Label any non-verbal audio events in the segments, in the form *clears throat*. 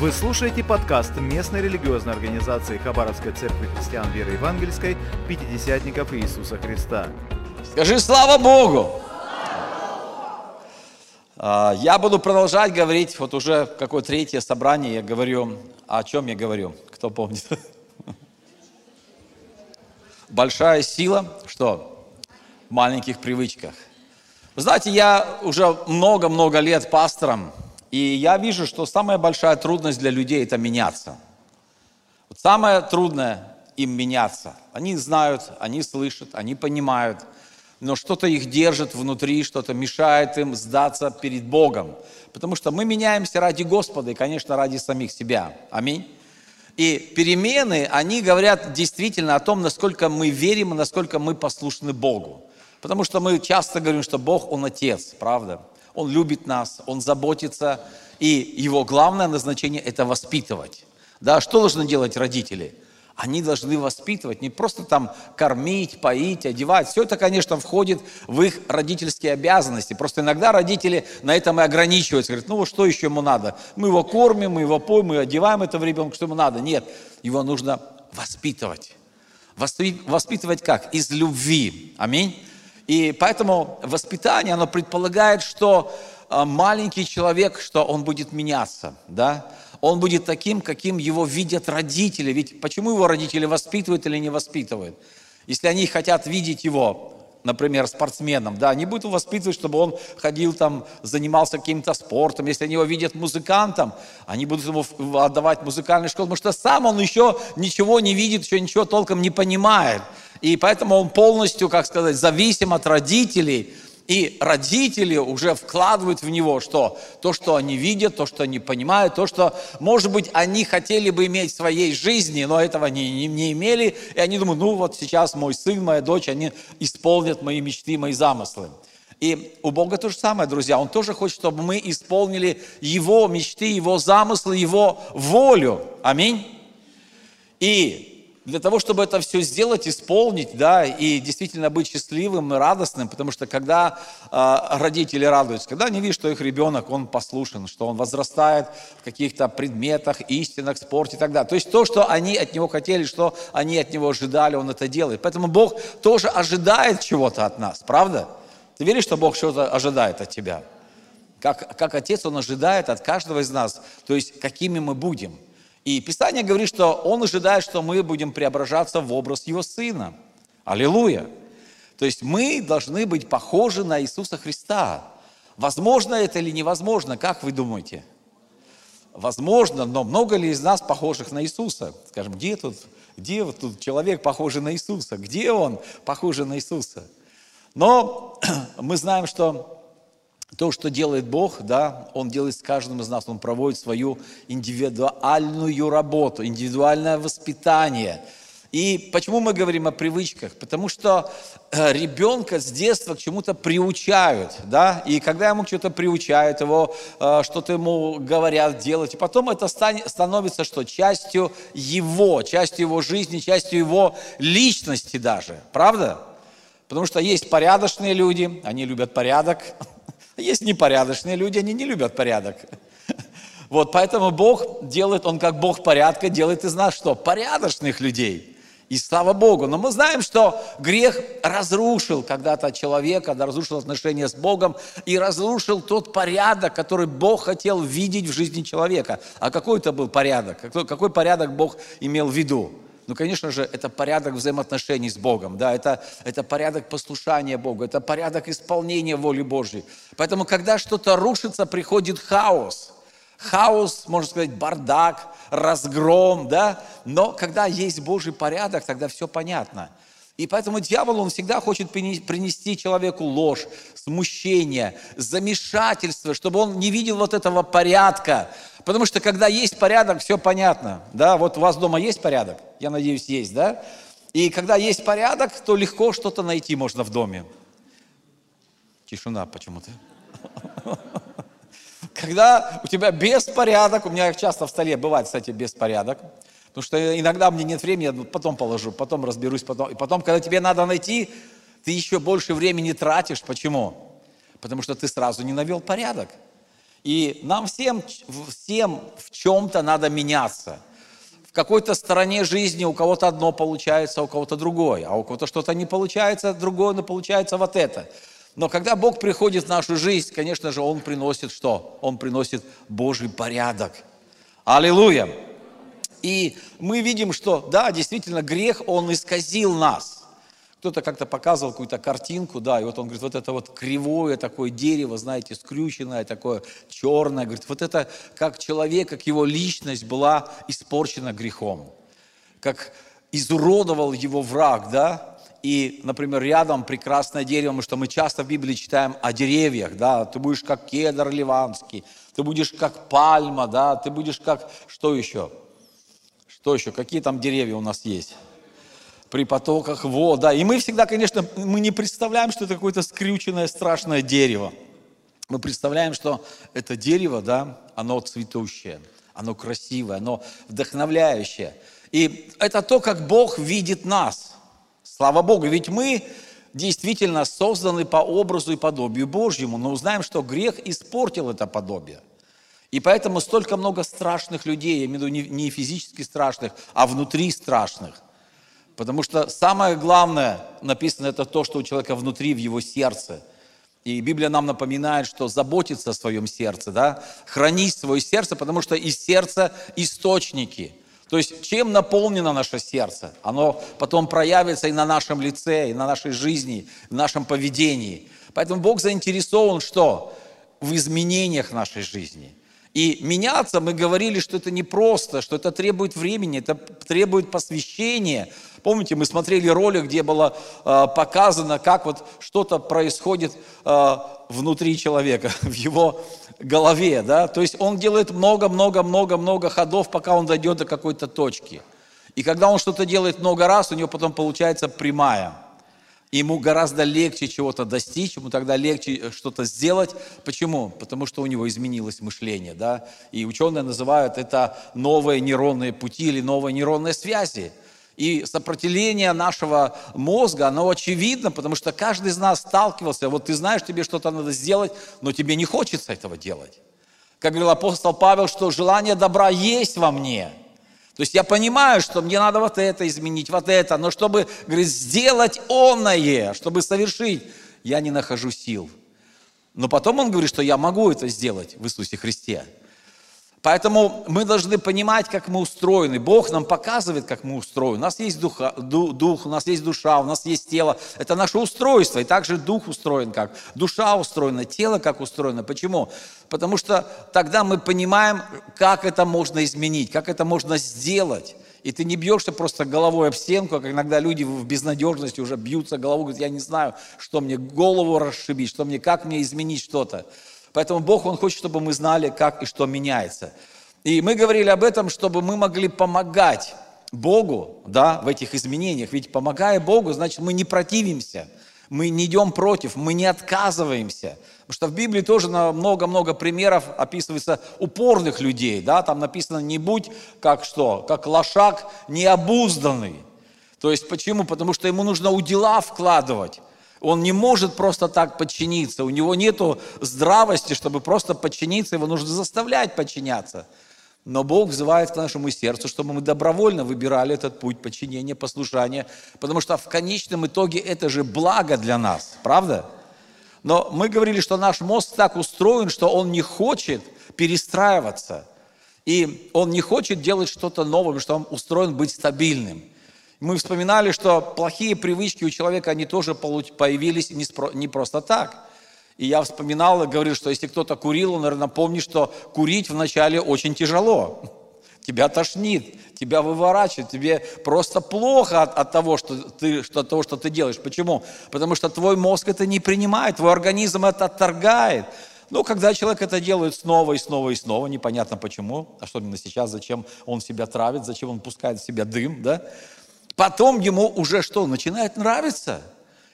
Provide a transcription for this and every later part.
Вы слушаете подкаст местной религиозной организации Хабаровской церкви христиан веры евангельской «Пятидесятников Иисуса Христа». Скажи «Слава Богу!» А, Я буду продолжать говорить, вот уже какое третье собрание я говорю, о чем я говорю, кто помнит? *laughs* Большая сила, что? В маленьких привычках. Вы знаете, я уже много-много лет пастором, и я вижу, что самая большая трудность для людей – это меняться. Вот самое трудное им меняться. Они знают, они слышат, они понимают, но что-то их держит внутри, что-то мешает им сдаться перед Богом. Потому что мы меняемся ради Господа и, конечно, ради самих себя. Аминь. И перемены, они говорят действительно о том, насколько мы верим и насколько мы послушны Богу. Потому что мы часто говорим, что Бог, Он Отец, правда? Он любит нас, Он заботится, и Его главное назначение – это воспитывать. Да, что должны делать родители? Они должны воспитывать, не просто там кормить, поить, одевать. Все это, конечно, входит в их родительские обязанности. Просто иногда родители на этом и ограничиваются. Говорят, ну что еще ему надо? Мы его кормим, мы его поем, мы одеваем этого ребенка, что ему надо. Нет, его нужно воспитывать. Воспитывать как? Из любви. Аминь. И поэтому воспитание, оно предполагает, что а, маленький человек, что он будет меняться, да, он будет таким, каким его видят родители. Ведь почему его родители воспитывают или не воспитывают? Если они хотят видеть его, например, спортсменом, да, они будут воспитывать, чтобы он ходил там, занимался каким-то спортом. Если они его видят музыкантом, они будут ему отдавать музыкальную школу, потому что сам он еще ничего не видит, еще ничего толком не понимает. И поэтому он полностью, как сказать, зависим от родителей. И родители уже вкладывают в него что? То, что они видят, то, что они понимают, то, что, может быть, они хотели бы иметь в своей жизни, но этого не, не, не имели. И они думают, ну вот сейчас мой сын, моя дочь, они исполнят мои мечты, мои замыслы. И у Бога то же самое, друзья. Он тоже хочет, чтобы мы исполнили Его мечты, Его замыслы, Его волю. Аминь. И для того, чтобы это все сделать, исполнить, да, и действительно быть счастливым и радостным, потому что когда э, родители радуются, когда они видят, что их ребенок, он послушен, что он возрастает в каких-то предметах, истинах, спорте и так далее. То есть то, что они от него хотели, что они от него ожидали, он это делает. Поэтому Бог тоже ожидает чего-то от нас, правда? Ты веришь, что Бог что-то ожидает от тебя? Как, как Отец, Он ожидает от каждого из нас, то есть какими мы будем – и Писание говорит, что Он ожидает, что мы будем преображаться в образ Его Сына. Аллилуйя! То есть мы должны быть похожи на Иисуса Христа. Возможно это или невозможно, как вы думаете? Возможно, но много ли из нас похожих на Иисуса? Скажем, где тут, где вот тут человек похожий на Иисуса? Где он похожий на Иисуса? Но *clears throat* мы знаем, что то, что делает Бог, да, Он делает с каждым из нас, Он проводит свою индивидуальную работу, индивидуальное воспитание. И почему мы говорим о привычках? Потому что э, ребенка с детства к чему-то приучают, да, и когда ему что-то приучают, его э, что-то ему говорят делать, и потом это становится что? Частью его, частью его жизни, частью его личности даже, правда? Потому что есть порядочные люди, они любят порядок, *laughs* есть непорядочные люди, они не любят порядок. Вот, поэтому Бог делает, Он как Бог порядка, делает из нас что? Порядочных людей. И слава Богу. Но мы знаем, что грех разрушил когда-то человека, разрушил отношения с Богом и разрушил тот порядок, который Бог хотел видеть в жизни человека. А какой это был порядок? Какой порядок Бог имел в виду? Ну, конечно же, это порядок взаимоотношений с Богом, да, это, это порядок послушания Богу, это порядок исполнения воли Божьей. Поэтому, когда что-то рушится, приходит хаос. Хаос, можно сказать, бардак, разгром, да, но когда есть Божий порядок, тогда все понятно. И поэтому дьявол, он всегда хочет принести человеку ложь, смущение, замешательство, чтобы он не видел вот этого порядка, Потому что когда есть порядок, все понятно. Да, вот у вас дома есть порядок? Я надеюсь, есть, да? И когда есть порядок, то легко что-то найти можно в доме. Тишина почему-то. *laughs* Когда у тебя беспорядок, у меня часто в столе бывает, кстати, беспорядок, потому что иногда мне нет времени, я потом положу, потом разберусь, потом. И потом, когда тебе надо найти, ты еще больше времени тратишь. Почему? Потому что ты сразу не навел порядок. И нам всем, всем в чем-то надо меняться. В какой-то стороне жизни у кого-то одно получается, у кого-то другое. А у кого-то что-то не получается, другое, но получается вот это. Но когда Бог приходит в нашу жизнь, конечно же, Он приносит что? Он приносит Божий порядок. Аллилуйя! И мы видим, что, да, действительно, грех, он исказил нас. Кто-то как-то показывал какую-то картинку, да, и вот он говорит, вот это вот кривое такое дерево, знаете, скрюченное, такое черное, говорит, вот это как человек, как его личность была испорчена грехом, как изуродовал его враг, да, и, например, рядом прекрасное дерево, потому что мы часто в Библии читаем о деревьях, да, ты будешь как кедр ливанский, ты будешь как пальма, да, ты будешь как, что еще? Что еще? Какие там деревья у нас есть? При потоках вод, да. И мы всегда, конечно, мы не представляем, что это какое-то скрюченное страшное дерево. Мы представляем, что это дерево, да, оно цветущее, оно красивое, оно вдохновляющее. И это то, как Бог видит нас. Слава Богу, ведь мы действительно созданы по образу и подобию Божьему, но узнаем, что грех испортил это подобие. И поэтому столько много страшных людей, я имею в виду не физически страшных, а внутри страшных. Потому что самое главное написано это то, что у человека внутри, в его сердце. И Библия нам напоминает, что заботиться о своем сердце, да, хранить свое сердце, потому что из сердца источники. То есть чем наполнено наше сердце, оно потом проявится и на нашем лице, и на нашей жизни, в нашем поведении. Поэтому Бог заинтересован что? В изменениях нашей жизни – и меняться, мы говорили, что это непросто, что это требует времени, это требует посвящения. Помните, мы смотрели ролик, где было э, показано, как вот что-то происходит э, внутри человека, *laughs* в его голове, да? То есть он делает много-много-много-много ходов, пока он дойдет до какой-то точки. И когда он что-то делает много раз, у него потом получается прямая – Ему гораздо легче чего-то достичь, ему тогда легче э, что-то сделать. Почему? Потому что у него изменилось мышление. Да? И ученые называют это новые нейронные пути или новые нейронные связи. И сопротивление нашего мозга, оно очевидно, потому что каждый из нас сталкивался. Вот ты знаешь, тебе что-то надо сделать, но тебе не хочется этого делать. Как говорил апостол Павел, что желание добра есть во мне – то есть я понимаю, что мне надо вот это изменить, вот это, но чтобы, говорит, сделать оное, чтобы совершить, я не нахожу сил. Но потом он говорит, что я могу это сделать в Иисусе Христе. Поэтому мы должны понимать, как мы устроены. Бог нам показывает, как мы устроены. У нас есть духа, дух, у нас есть душа, у нас есть тело. Это наше устройство. И также дух устроен как. Душа устроена, тело как устроено. Почему? Потому что тогда мы понимаем, как это можно изменить, как это можно сделать. И ты не бьешься просто головой об стенку, как иногда люди в безнадежности уже бьются головой, говорят, я не знаю, что мне голову расшибить, что мне, как мне изменить что-то. Поэтому Бог, Он хочет, чтобы мы знали, как и что меняется. И мы говорили об этом, чтобы мы могли помогать Богу да, в этих изменениях. Ведь помогая Богу, значит, мы не противимся, мы не идем против, мы не отказываемся. Потому что в Библии тоже много-много примеров описывается упорных людей. Да? Там написано, не будь как что, как лошак необузданный. То есть почему? Потому что ему нужно удила вкладывать. Он не может просто так подчиниться. У него нет здравости, чтобы просто подчиниться. Его нужно заставлять подчиняться. Но Бог взывает к нашему сердцу, чтобы мы добровольно выбирали этот путь подчинения, послушания. Потому что в конечном итоге это же благо для нас. Правда? Но мы говорили, что наш мозг так устроен, что он не хочет перестраиваться. И он не хочет делать что-то новое, потому что он устроен быть стабильным. Мы вспоминали, что плохие привычки у человека, они тоже появились не просто так. И я вспоминал и говорил, что если кто-то курил, он, наверное, помнит, что курить вначале очень тяжело. Тебя тошнит, тебя выворачивает, тебе просто плохо от, от того, что ты, что, от того, что ты делаешь. Почему? Потому что твой мозг это не принимает, твой организм это отторгает. Но когда человек это делает снова и снова и снова, непонятно почему, особенно сейчас, зачем он себя травит, зачем он пускает в себя дым, да, Потом ему уже что, начинает нравиться.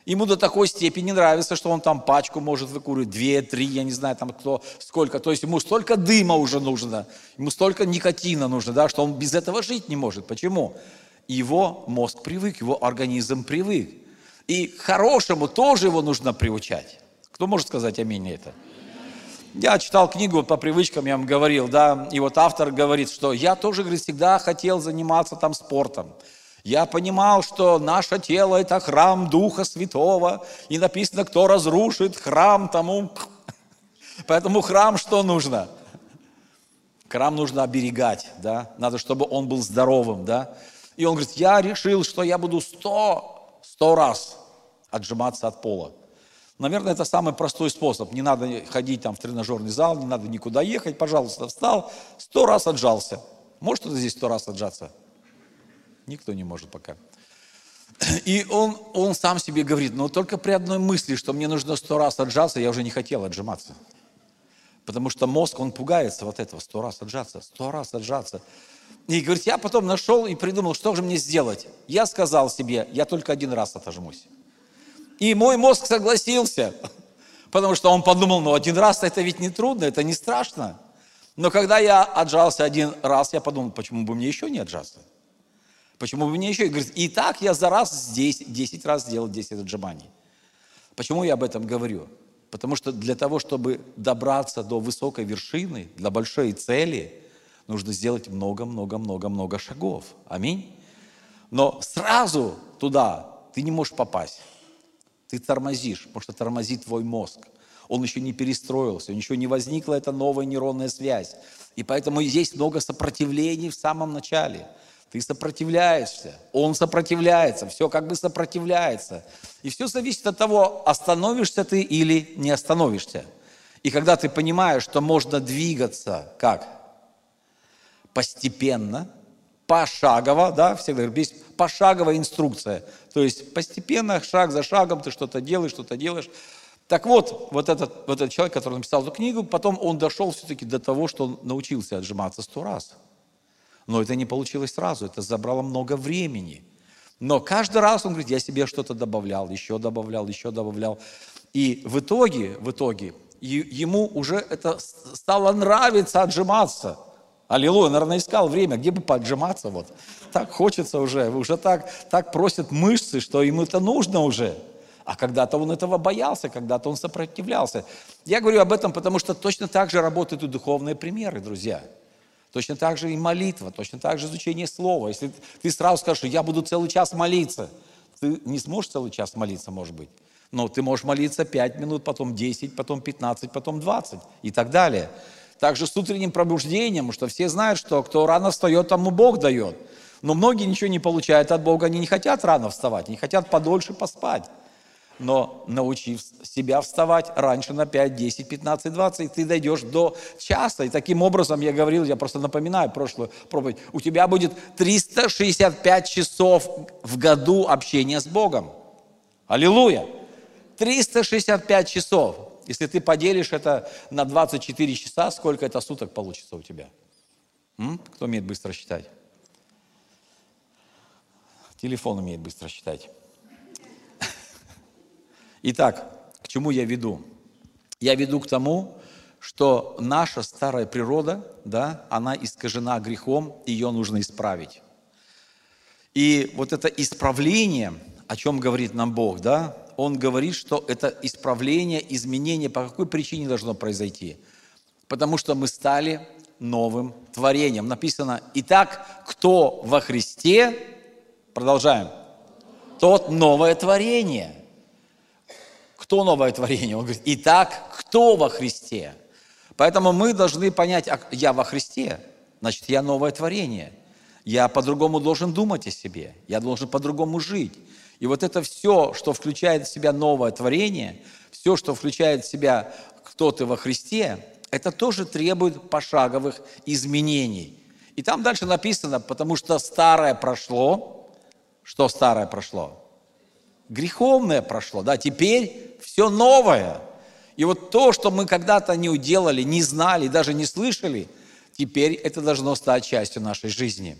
Ему до такой степени нравится, что он там пачку может выкурить, две, три, я не знаю, там кто, сколько. То есть ему столько дыма уже нужно, ему столько никотина нужно, да, что он без этого жить не может. Почему? Его мозг привык, его организм привык. И к хорошему тоже его нужно приучать. Кто может сказать аминь на это? Я читал книгу по привычкам, я вам говорил, да, и вот автор говорит, что я тоже, говорит, всегда хотел заниматься там спортом. Я понимал, что наше тело – это храм Духа Святого, и написано, кто разрушит храм тому. *laughs* Поэтому храм что нужно? Храм нужно оберегать, да, надо, чтобы он был здоровым, да. И он говорит, я решил, что я буду сто, сто раз отжиматься от пола. Наверное, это самый простой способ. Не надо ходить там в тренажерный зал, не надо никуда ехать. Пожалуйста, встал, сто раз отжался. Может кто-то здесь сто раз отжаться? Никто не может пока. И он, он сам себе говорит, но только при одной мысли, что мне нужно сто раз отжаться, я уже не хотел отжиматься. Потому что мозг, он пугается вот этого, сто раз отжаться, сто раз отжаться. И говорит, я потом нашел и придумал, что же мне сделать. Я сказал себе, я только один раз отожмусь. И мой мозг согласился, потому что он подумал, ну один раз это ведь не трудно, это не страшно. Но когда я отжался один раз, я подумал, почему бы мне еще не отжаться? Почему бы мне еще? И говорит, и так я за раз здесь 10 раз сделал 10 отжиманий. Почему я об этом говорю? Потому что для того, чтобы добраться до высокой вершины, для большой цели, нужно сделать много-много-много-много шагов. Аминь. Но сразу туда ты не можешь попасть. Ты тормозишь, потому что тормозит твой мозг. Он еще не перестроился, еще не возникла эта новая нейронная связь. И поэтому есть много сопротивлений в самом начале – ты сопротивляешься, он сопротивляется, все как бы сопротивляется. И все зависит от того, остановишься ты или не остановишься. И когда ты понимаешь, что можно двигаться как? Постепенно, пошагово, да, всегда говорят, есть пошаговая инструкция. То есть постепенно, шаг за шагом ты что-то делаешь, что-то делаешь. Так вот, вот этот, вот этот человек, который написал эту книгу, потом он дошел все-таки до того, что он научился отжиматься сто раз. Но это не получилось сразу, это забрало много времени. Но каждый раз он говорит, я себе что-то добавлял, еще добавлял, еще добавлял. И в итоге, в итоге, ему уже это стало нравиться отжиматься. Аллилуйя, наверное, искал время, где бы поджиматься вот. Так хочется уже, уже так, так просят мышцы, что ему это нужно уже. А когда-то он этого боялся, когда-то он сопротивлялся. Я говорю об этом, потому что точно так же работают и духовные примеры, друзья. Точно так же и молитва, точно так же изучение слова. Если ты сразу скажешь, что я буду целый час молиться, ты не сможешь целый час молиться, может быть. Но ты можешь молиться 5 минут, потом 10, потом 15, потом 20 и так далее. Также с утренним пробуждением, что все знают, что кто рано встает, тому Бог дает. Но многие ничего не получают от Бога, они не хотят рано вставать, они хотят подольше поспать но научив себя вставать раньше на 5, 10, 15, 20, ты дойдешь до часа. И таким образом, я говорил, я просто напоминаю прошлую проповедь, у тебя будет 365 часов в году общения с Богом. Аллилуйя! 365 часов. Если ты поделишь это на 24 часа, сколько это суток получится у тебя? М? Кто умеет быстро считать? Телефон умеет быстро считать. Итак, к чему я веду? Я веду к тому, что наша старая природа, да, она искажена грехом, ее нужно исправить. И вот это исправление, о чем говорит нам Бог, да, Он говорит, что это исправление, изменение по какой причине должно произойти? Потому что мы стали новым творением. Написано, итак, кто во Христе, продолжаем, тот новое творение – кто новое творение? Он говорит, итак, кто во Христе? Поэтому мы должны понять, а я во Христе, значит, я новое творение. Я по-другому должен думать о себе, я должен по-другому жить. И вот это все, что включает в себя новое творение, все, что включает в себя кто ты во Христе, это тоже требует пошаговых изменений. И там дальше написано, потому что старое прошло. Что старое прошло? Греховное прошло, да, теперь все новое. И вот то, что мы когда-то не уделали, не знали, даже не слышали, теперь это должно стать частью нашей жизни.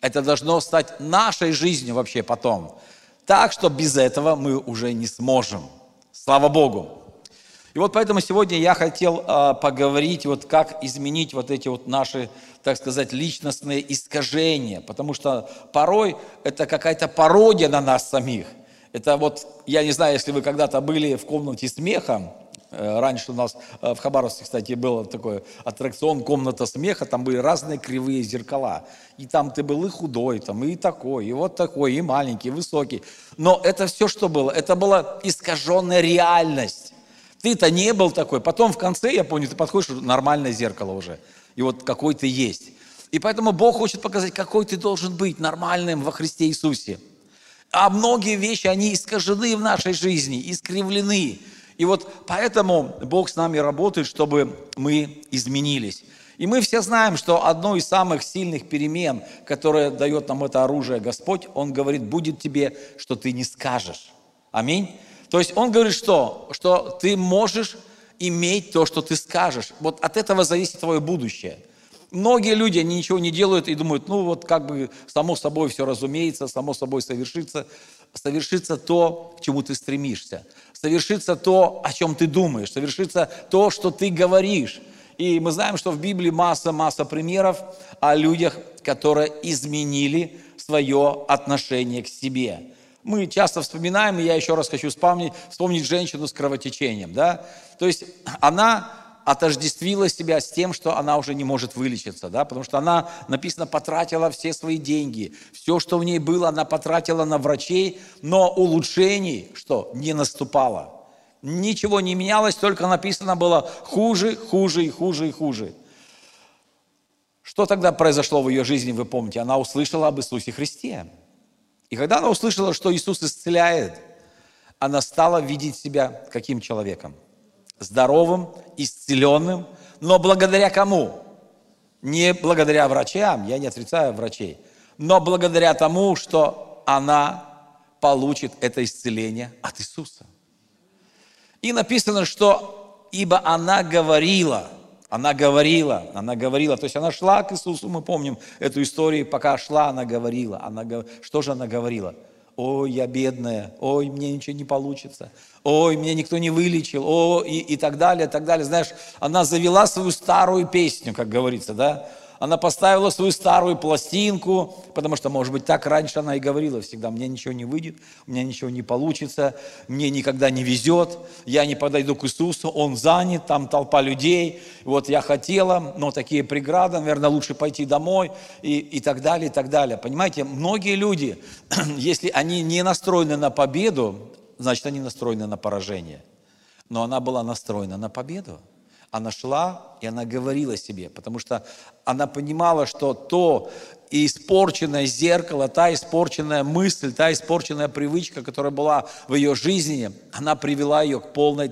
Это должно стать нашей жизнью вообще потом. Так, что без этого мы уже не сможем. Слава Богу. И вот поэтому сегодня я хотел э, поговорить, вот как изменить вот эти вот наши, так сказать, личностные искажения. Потому что порой это какая-то пародия на нас самих – это вот, я не знаю, если вы когда-то были в комнате смеха, Э, раньше у нас э, в Хабаровске, кстати, был такой аттракцион «Комната смеха», там были разные кривые зеркала. И там ты был и худой, там, и такой, и вот такой, и маленький, и высокий. Но это все, что было, это была искаженная реальность. Ты-то не был такой. Потом в конце, я помню, ты подходишь, нормальное зеркало уже. И вот какой ты есть. И поэтому Бог хочет показать, какой ты должен быть нормальным во Христе Иисусе. А многие вещи, они искажены в нашей жизни, искривлены. И вот поэтому Бог с нами работает, чтобы мы изменились. И мы все знаем, что одно из самых сильных перемен, которое дает нам это оружие Господь, Он говорит, будет тебе, что ты не скажешь. Аминь. То есть Он говорит, что? Что ты можешь иметь то, что ты скажешь. Вот от этого зависит твое будущее. Многие люди, они ничего не делают и думают, ну вот как бы само собой все разумеется, само собой совершится. Совершится то, к чему ты стремишься. Совершится то, о чем ты думаешь. Совершится то, что ты говоришь. И мы знаем, что в Библии масса-масса примеров о людях, которые изменили свое отношение к себе. Мы часто вспоминаем, и я еще раз хочу вспомнить, вспомнить женщину с кровотечением. Да? То есть она отождествила себя с тем, что она уже не может вылечиться, да, потому что она, написано, потратила все свои деньги, все, что в ней было, она потратила на врачей, но улучшений, что, не наступало. Ничего не менялось, только написано было хуже, хуже и хуже и хуже. Что тогда произошло в ее жизни, вы помните? Она услышала об Иисусе Христе. И когда она услышала, что Иисус исцеляет, она стала видеть себя каким человеком? Здоровым, исцеленным, но благодаря кому? Не благодаря врачам, я не отрицаю врачей, но благодаря тому, что она получит это исцеление от Иисуса. И написано, что ибо она говорила, она говорила, она говорила, то есть она шла к Иисусу, мы помним эту историю, пока шла, она говорила. Она, что же она говорила? Ой, я бедная, ой, мне ничего не получится, ой, меня никто не вылечил, о, и, и так далее, так далее. Знаешь, она завела свою старую песню, как говорится, да? Она поставила свою старую пластинку, потому что, может быть, так раньше она и говорила всегда, мне ничего не выйдет, у меня ничего не получится, мне никогда не везет, я не подойду к Иисусу, Он занят, там толпа людей, вот я хотела, но такие преграды, наверное, лучше пойти домой и, и так далее, и так далее. Понимаете, многие люди, *clears throat* если они не настроены на победу, значит, они настроены на поражение. Но она была настроена на победу. Она шла, и она говорила себе, потому что она понимала, что то испорченное зеркало, та испорченная мысль, та испорченная привычка, которая была в ее жизни, она привела ее к полной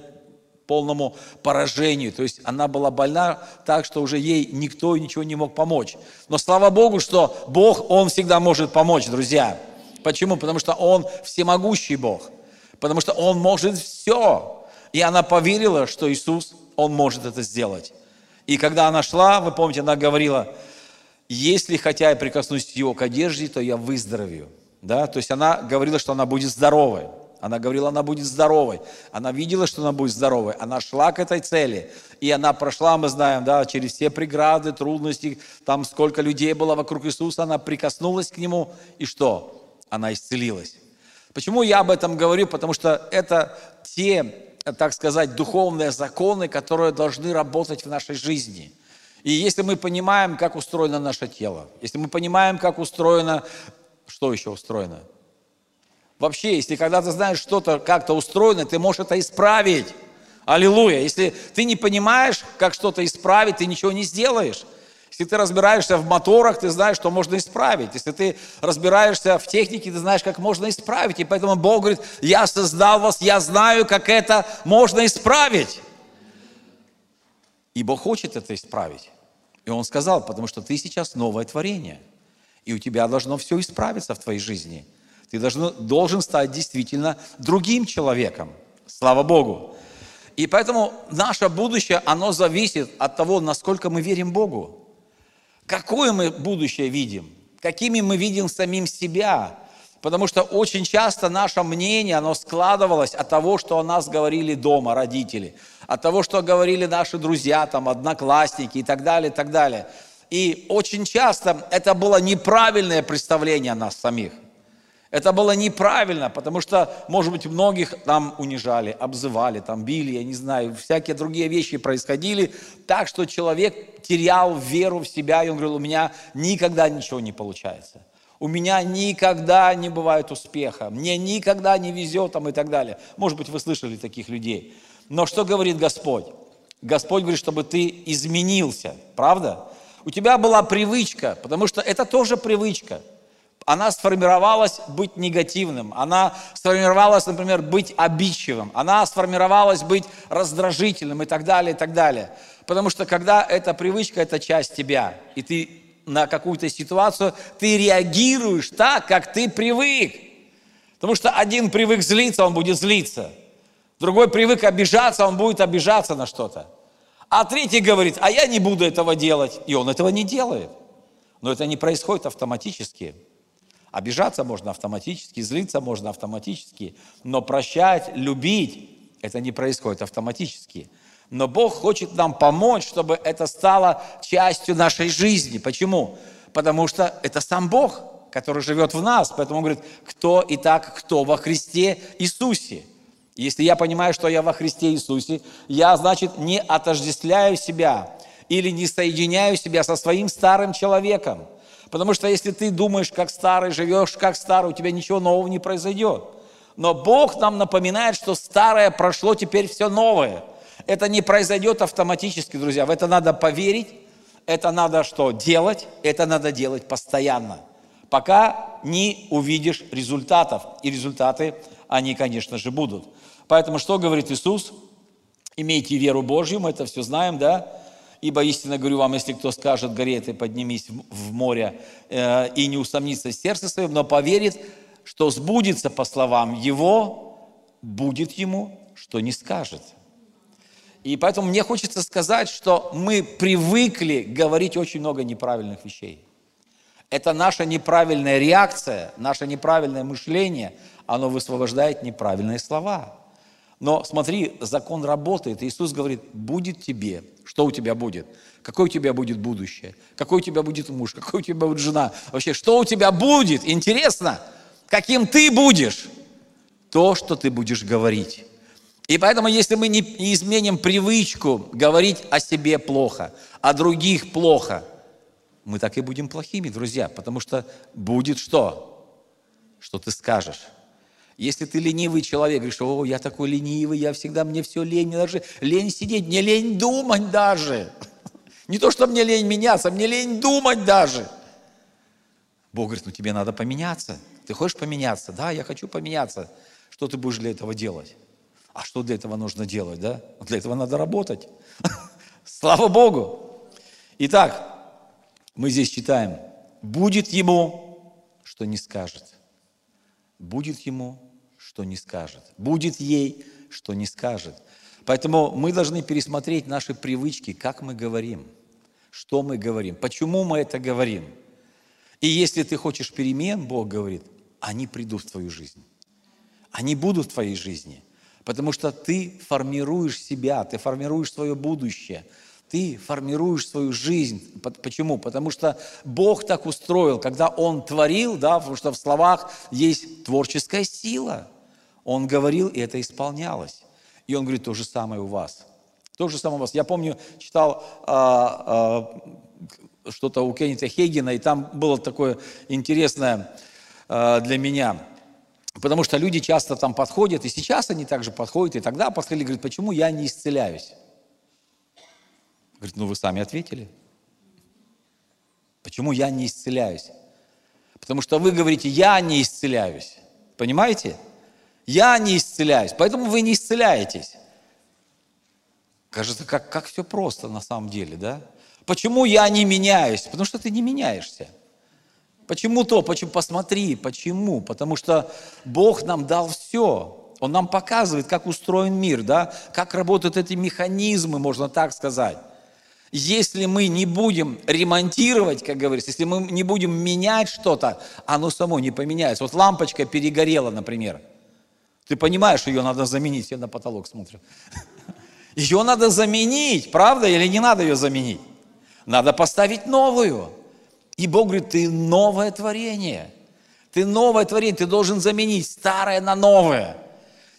полному поражению. То есть она была больна так, что уже ей никто и ничего не мог помочь. Но слава Богу, что Бог, Он всегда может помочь, друзья. Почему? Потому что Он всемогущий Бог. Потому что Он может все. И она поверила, что Иисус он может это сделать. И когда она шла, вы помните, она говорила, если хотя я прикоснусь его к одежде, то я выздоровею. Да? То есть она говорила, что она будет здоровой. Она говорила, она будет здоровой. Она видела, что она будет здоровой. Она шла к этой цели. И она прошла, мы знаем, да, через все преграды, трудности. Там сколько людей было вокруг Иисуса. Она прикоснулась к Нему. И что? Она исцелилась. Почему я об этом говорю? Потому что это те так сказать, духовные законы, которые должны работать в нашей жизни. И если мы понимаем, как устроено наше тело, если мы понимаем, как устроено, что еще устроено? Вообще, если когда ты знаешь что-то как-то устроено, ты можешь это исправить. Аллилуйя. Если ты не понимаешь, как что-то исправить, ты ничего не сделаешь. Если ты разбираешься в моторах, ты знаешь, что можно исправить. Если ты разбираешься в технике, ты знаешь, как можно исправить. И поэтому Бог говорит, я создал вас, я знаю, как это можно исправить. И Бог хочет это исправить. И Он сказал, потому что ты сейчас новое творение. И у тебя должно все исправиться в твоей жизни. Ты должен, должен стать действительно другим человеком. Слава Богу. И поэтому наше будущее, оно зависит от того, насколько мы верим Богу. Какое мы будущее видим? Какими мы видим самим себя? Потому что очень часто наше мнение, оно складывалось от того, что о нас говорили дома родители, от того, что говорили наши друзья, там, одноклассники и так далее, и так далее. И очень часто это было неправильное представление о нас самих. Это было неправильно, потому что, может быть, многих там унижали, обзывали, там били, я не знаю, всякие другие вещи происходили, так что человек терял веру в себя, и он говорил, у меня никогда ничего не получается. У меня никогда не бывает успеха, мне никогда не везет там и так далее. Может быть, вы слышали таких людей. Но что говорит Господь? Господь говорит, чтобы ты изменился, правда? У тебя была привычка, потому что это тоже привычка – она сформировалась быть негативным, она сформировалась, например, быть обидчивым, она сформировалась быть раздражительным и так далее, и так далее. Потому что когда эта привычка, это часть тебя, и ты на какую-то ситуацию, ты реагируешь так, как ты привык. Потому что один привык злиться, он будет злиться. Другой привык обижаться, он будет обижаться на что-то. А третий говорит, а я не буду этого делать. И он этого не делает. Но это не происходит автоматически. Обижаться можно автоматически, злиться можно автоматически, но прощать, любить, это не происходит автоматически. Но Бог хочет нам помочь, чтобы это стало частью нашей жизни. Почему? Потому что это сам Бог, который живет в нас. Поэтому он говорит, кто и так, кто во Христе Иисусе. Если я понимаю, что я во Христе Иисусе, я, значит, не отождествляю себя или не соединяю себя со своим старым человеком. Потому что если ты думаешь, как старый, живешь как старый, у тебя ничего нового не произойдет. Но Бог нам напоминает, что старое прошло, теперь все новое. Это не произойдет автоматически, друзья. В это надо поверить, это надо что делать, это надо делать постоянно, пока не увидишь результатов. И результаты, они, конечно же, будут. Поэтому что говорит Иисус? Имейте веру Божью, мы это все знаем, да? Ибо истинно говорю вам, если кто скажет горе этой, поднимись в море, э, и не усомнится в сердце своем, но поверит, что сбудется по словам его, будет ему, что не скажет. И поэтому мне хочется сказать, что мы привыкли говорить очень много неправильных вещей. Это наша неправильная реакция, наше неправильное мышление, оно высвобождает неправильные слова. Но смотри, закон работает. Иисус говорит, будет тебе. Что у тебя будет? Какое у тебя будет будущее? Какой у тебя будет муж? Какой у тебя будет жена? Вообще, что у тебя будет? Интересно, каким ты будешь? То, что ты будешь говорить. И поэтому, если мы не изменим привычку говорить о себе плохо, о других плохо, мы так и будем плохими, друзья, потому что будет что? Что ты скажешь. Если ты ленивый человек, говоришь, о, я такой ленивый, я всегда, мне все лень, мне даже лень сидеть, мне лень думать даже. *laughs* Не то, что мне лень меняться, мне лень думать даже. Бог говорит, ну тебе надо поменяться. Ты хочешь поменяться? Да, я хочу поменяться. Что ты будешь для этого делать? А что для этого нужно делать, да? Для этого надо работать. *laughs* Слава Богу! Итак, мы здесь читаем, будет ему, что не скажет будет ему, что не скажет. Будет ей, что не скажет. Поэтому мы должны пересмотреть наши привычки, как мы говорим, что мы говорим, почему мы это говорим. И если ты хочешь перемен, Бог говорит, они придут в твою жизнь. Они будут в твоей жизни. Потому что ты формируешь себя, ты формируешь свое будущее – ты формируешь свою жизнь. Почему? Потому что Бог так устроил, когда Он творил, да, потому что в словах есть творческая сила. Он говорил, и это исполнялось. И Он говорит, то же самое у вас. То же самое у вас. Я помню, читал а, а, что-то у Кеннета Хейгена, и там было такое интересное а, для меня. Потому что люди часто там подходят, и сейчас они также подходят, и тогда подходили, говорят, почему я не исцеляюсь? Говорит, ну вы сами ответили. Почему я не исцеляюсь? Потому что вы говорите, я не исцеляюсь. Понимаете? Я не исцеляюсь, поэтому вы не исцеляетесь. Кажется, как, как все просто на самом деле, да? Почему я не меняюсь? Потому что ты не меняешься. Почему то? Почему? Посмотри, почему? Потому что Бог нам дал все. Он нам показывает, как устроен мир, да? Как работают эти механизмы, можно так сказать. Если мы не будем ремонтировать, как говорится, если мы не будем менять что-то, оно само не поменяется. Вот лампочка перегорела, например. Ты понимаешь, ее надо заменить. Я на потолок смотрю. *laughs* Ее надо заменить, правда, или не надо ее заменить? Надо поставить новую. И Бог говорит, ты новое творение. Ты новое творение, ты должен заменить старое на новое.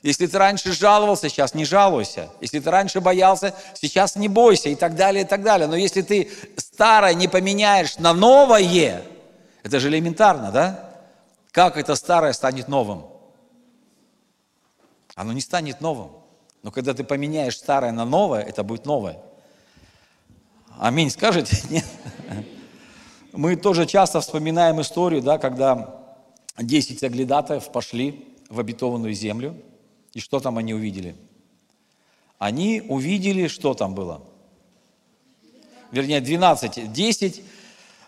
Если ты раньше жаловался, сейчас не жалуйся. Если ты раньше боялся, сейчас не бойся и так далее, и так далее. Но если ты старое не поменяешь на новое, это же элементарно, да? Как это старое станет новым? Оно не станет новым. Но когда ты поменяешь старое на новое, это будет новое. Аминь, скажете? *laughs* Нет? Мы тоже часто вспоминаем историю, да, когда 10 соглядатаев пошли в обетованную землю. И что там они увидели? Они увидели, что там было? Вернее, 12. 10,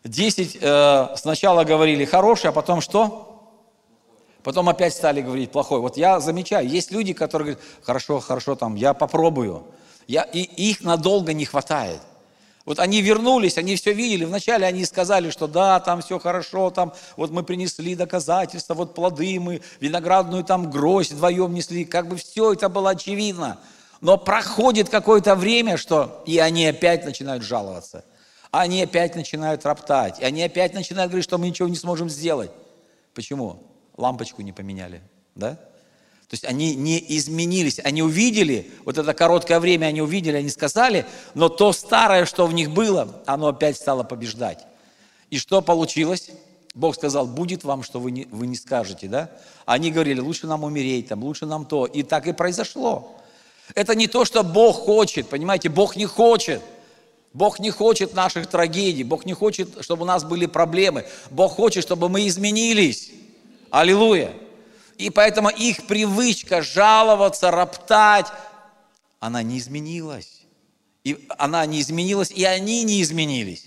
10 э, сначала говорили хороший, а потом что? Потом опять стали говорить плохой. Вот я замечаю, есть люди, которые говорят, хорошо, хорошо, там, я попробую. Я, и их надолго не хватает. Вот они вернулись, они все видели. Вначале они сказали, что да, там все хорошо, там вот мы принесли доказательства, вот плоды мы, виноградную там гроздь вдвоем несли. Как бы все это было очевидно. Но проходит какое-то время, что и они опять начинают жаловаться. Они опять начинают роптать. И они опять начинают говорить, что мы ничего не сможем сделать. Почему? Лампочку не поменяли. Да? То есть они не изменились, они увидели, вот это короткое время они увидели, они сказали, но то старое, что в них было, оно опять стало побеждать. И что получилось? Бог сказал, будет вам, что вы не, вы не скажете, да? Они говорили, лучше нам умереть, там, лучше нам то. И так и произошло. Это не то, что Бог хочет, понимаете, Бог не хочет. Бог не хочет наших трагедий, Бог не хочет, чтобы у нас были проблемы. Бог хочет, чтобы мы изменились. Аллилуйя. И поэтому их привычка жаловаться, роптать, она не изменилась. И она не изменилась, и они не изменились.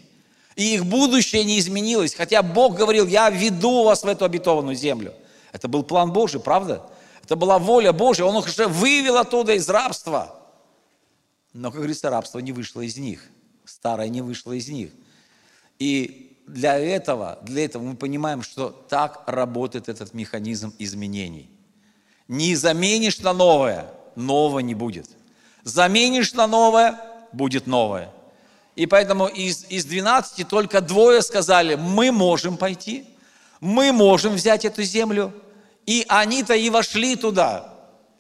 И их будущее не изменилось. Хотя Бог говорил, я веду вас в эту обетованную землю. Это был план Божий, правда? Это была воля Божья. Он их уже вывел оттуда из рабства. Но, как говорится, рабство не вышло из них. Старое не вышло из них. И для этого, для этого мы понимаем, что так работает этот механизм изменений. Не заменишь на новое, нового не будет. Заменишь на новое, будет новое. И поэтому из, из 12 только двое сказали, мы можем пойти, мы можем взять эту землю. И они-то и вошли туда.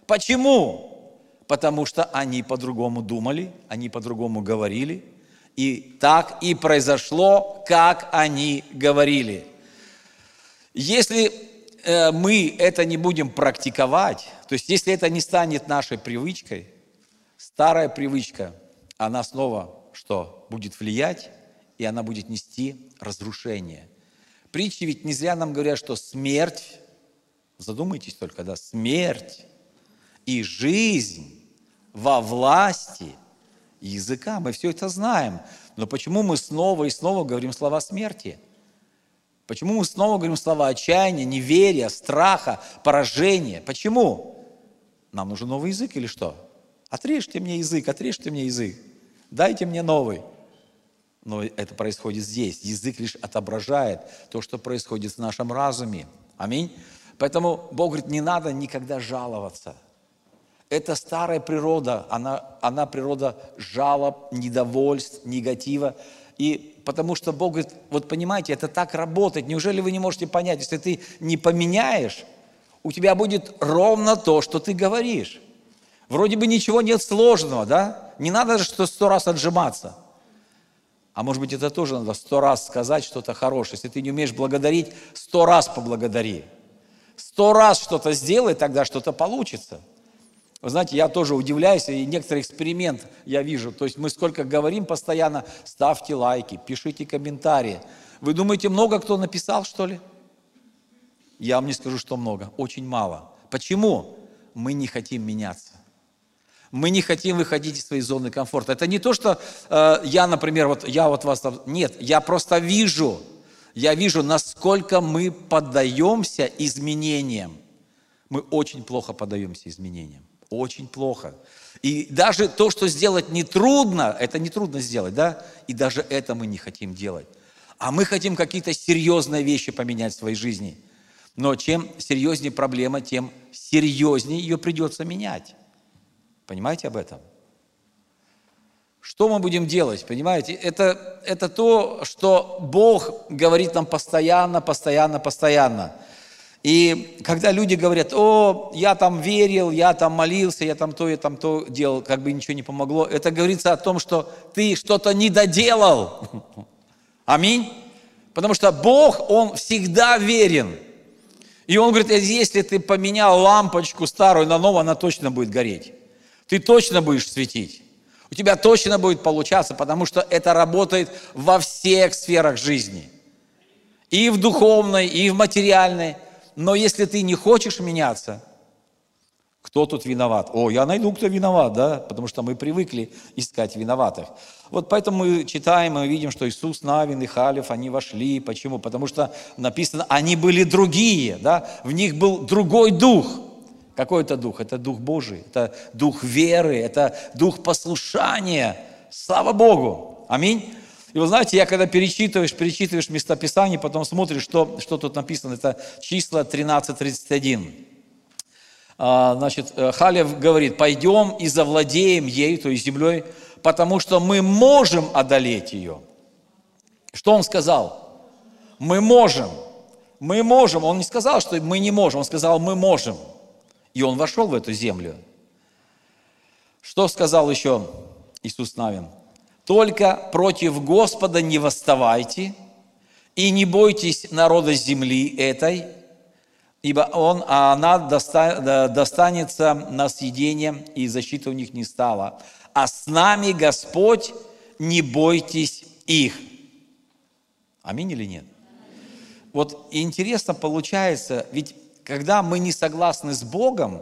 Почему? Потому что они по-другому думали, они по-другому говорили, и так и произошло, как они говорили. Если э, мы это не будем практиковать, то есть если это не станет нашей привычкой, старая привычка, она снова что? Будет влиять, и она будет нести разрушение. Притчи ведь не зря нам говорят, что смерть, задумайтесь только, да, смерть и жизнь во власти – языка. Мы все это знаем. Но почему мы снова и снова говорим слова смерти? Почему мы снова говорим слова отчаяния, неверия, страха, поражения? Почему? Нам нужен новый язык или что? Отрежьте мне язык, отрежьте мне язык. Дайте мне новый. Но это происходит здесь. Язык лишь отображает то, что происходит в нашем разуме. Аминь. Поэтому Бог говорит, не надо никогда жаловаться – это старая природа, она, она природа жалоб, недовольств, негатива. И потому что Бог говорит, вот понимаете, это так работает. Неужели вы не можете понять, если ты не поменяешь, у тебя будет ровно то, что ты говоришь. Вроде бы ничего нет сложного, да? Не надо же что сто раз отжиматься. А может быть, это тоже надо сто раз сказать что-то хорошее. Если ты не умеешь благодарить, сто раз поблагодари. Сто раз что-то сделай, тогда что-то получится. Вы знаете, я тоже удивляюсь, и некоторый эксперимент я вижу. То есть мы сколько говорим постоянно, ставьте лайки, пишите комментарии. Вы думаете, много кто написал, что ли? Я вам не скажу, что много, очень мало. Почему? Мы не хотим меняться. Мы не хотим выходить из своей зоны комфорта. Это не то, что э, я, например, вот я вот вас... Нет, я просто вижу, я вижу, насколько мы поддаемся изменениям. Мы очень плохо поддаемся изменениям. Очень плохо. И даже то, что сделать нетрудно, это нетрудно сделать, да? И даже это мы не хотим делать. А мы хотим какие-то серьезные вещи поменять в своей жизни. Но чем серьезнее проблема, тем серьезнее ее придется менять. Понимаете об этом? Что мы будем делать? Понимаете? Это, это то, что Бог говорит нам постоянно, постоянно, постоянно. И когда люди говорят, о, я там верил, я там молился, я там то, я там то делал, как бы ничего не помогло, это говорится о том, что ты что-то не доделал. *laughs* Аминь. Потому что Бог, Он всегда верен. И Он говорит, если ты поменял лампочку старую на новую, она точно будет гореть. Ты точно будешь светить. У тебя точно будет получаться, потому что это работает во всех сферах жизни. И в духовной, и в материальной. Но если ты не хочешь меняться, кто тут виноват? О, я найду, кто виноват, да, потому что мы привыкли искать виноватых. Вот поэтому мы читаем, мы видим, что Иисус, Навин и Халев, они вошли. Почему? Потому что написано, они были другие, да, в них был другой дух. Какой это дух? Это дух Божий, это дух веры, это дух послушания. Слава Богу! Аминь. И вы знаете, я когда перечитываешь, перечитываешь местописание, потом смотришь, что, что тут написано, это числа 13.31. А, значит, э, Халев говорит, пойдем и завладеем ею, то есть землей, потому что мы можем одолеть ее. Что он сказал? Мы можем. Мы можем. Он не сказал, что мы не можем, он сказал, мы можем. И он вошел в эту землю. Что сказал еще Иисус Навин? Только против Господа не восставайте и не бойтесь народа земли этой, ибо он, а она достанется на съедение, и защита у них не стала. А с нами Господь, не бойтесь их. Аминь или нет? Вот интересно получается, ведь когда мы не согласны с Богом,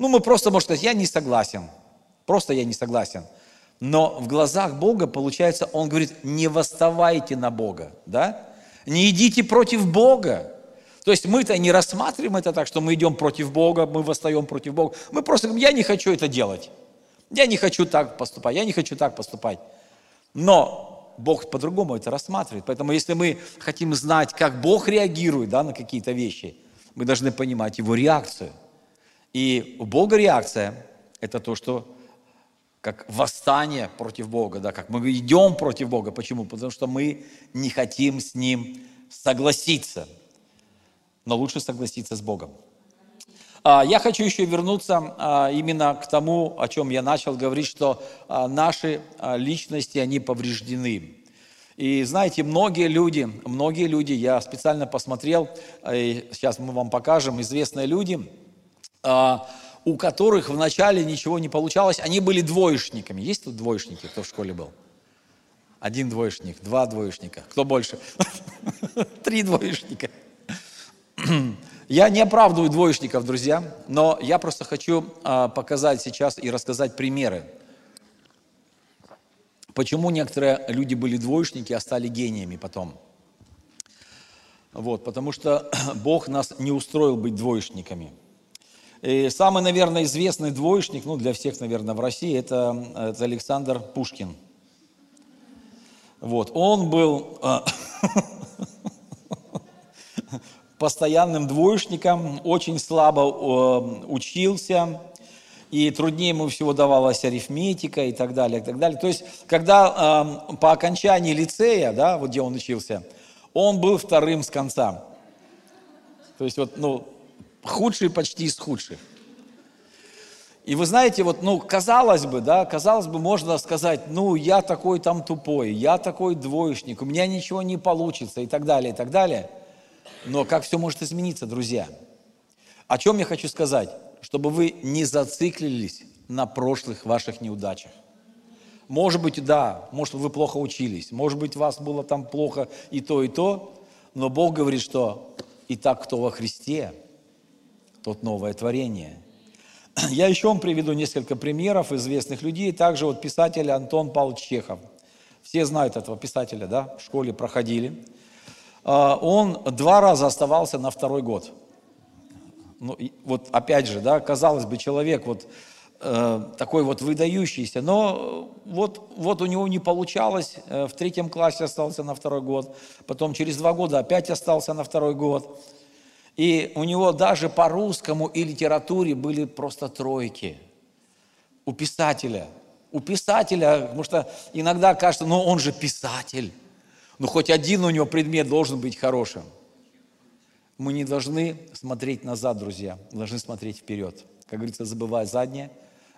ну мы просто можем сказать, я не согласен, просто я не согласен – но в глазах Бога, получается, Он говорит, не восставайте на Бога, да? Не идите против Бога. То есть мы-то не рассматриваем это так, что мы идем против Бога, мы восстаем против Бога. Мы просто говорим, я не хочу это делать. Я не хочу так поступать, я не хочу так поступать. Но Бог по-другому это рассматривает. Поэтому если мы хотим знать, как Бог реагирует да, на какие-то вещи, мы должны понимать Его реакцию. И у Бога реакция – это то, что как восстание против Бога, да, как мы идем против Бога. Почему? Потому что мы не хотим с Ним согласиться. Но лучше согласиться с Богом. А, я хочу еще вернуться а, именно к тому, о чем я начал говорить, что а, наши личности, они повреждены. И знаете, многие люди, многие люди, я специально посмотрел, сейчас мы вам покажем, известные люди, у которых вначале ничего не получалось, они были двоечниками. Есть тут двоечники, кто в школе был? Один двоечник, два двоечника. Кто больше? *laughs* Три двоечника. *clears throat* Я не оправдываю двоечников, друзья, но я просто хочу а, показать сейчас и рассказать примеры. Почему некоторые люди были двоечники, а стали гениями потом. Вот, потому что *clears throat* Бог нас не устроил быть двоечниками. И самый, наверное, известный двоечник, ну, для всех, наверное, в России, это, это Александр Пушкин. Вот, он был э, *laughs* постоянным двоечником, очень слабо учился, и труднее ему всего давалась арифметика и так далее, и так далее. То есть, когда э, по окончании лицея, да, вот где он учился, он был вторым с конца. То есть, вот, ну, худший почти из худших. И вы знаете, вот, ну, казалось бы, да, казалось бы, можно сказать, ну, я такой там тупой, я такой двоечник, у меня ничего не получится и так далее, и так далее. Но как все может измениться, друзья? О чем я хочу сказать? Чтобы вы не зациклились на прошлых ваших неудачах. Может быть, да, может, вы плохо учились, может быть, вас было там плохо и то, и то, но Бог говорит, что и так, кто во Христе – тот новое творение. *clears throat* Я еще вам приведу несколько примеров известных людей. Также вот писатель Антон Павлович Чехов. Все знают этого писателя, да, в школе проходили. А, он два раза оставался на второй год. Ну, вот опять же, да, казалось бы, человек вот э, такой вот выдающийся, но вот, вот у него не получалось, э, в третьем классе остался на второй год, потом через два года опять остался на второй год. И у него даже по русскому и литературе были просто тройки. У писателя. У писателя, потому что иногда кажется, ну он же писатель. Ну хоть один у него предмет должен быть хорошим. Мы не должны смотреть назад, друзья, мы должны смотреть вперед. Как говорится, забывая заднее,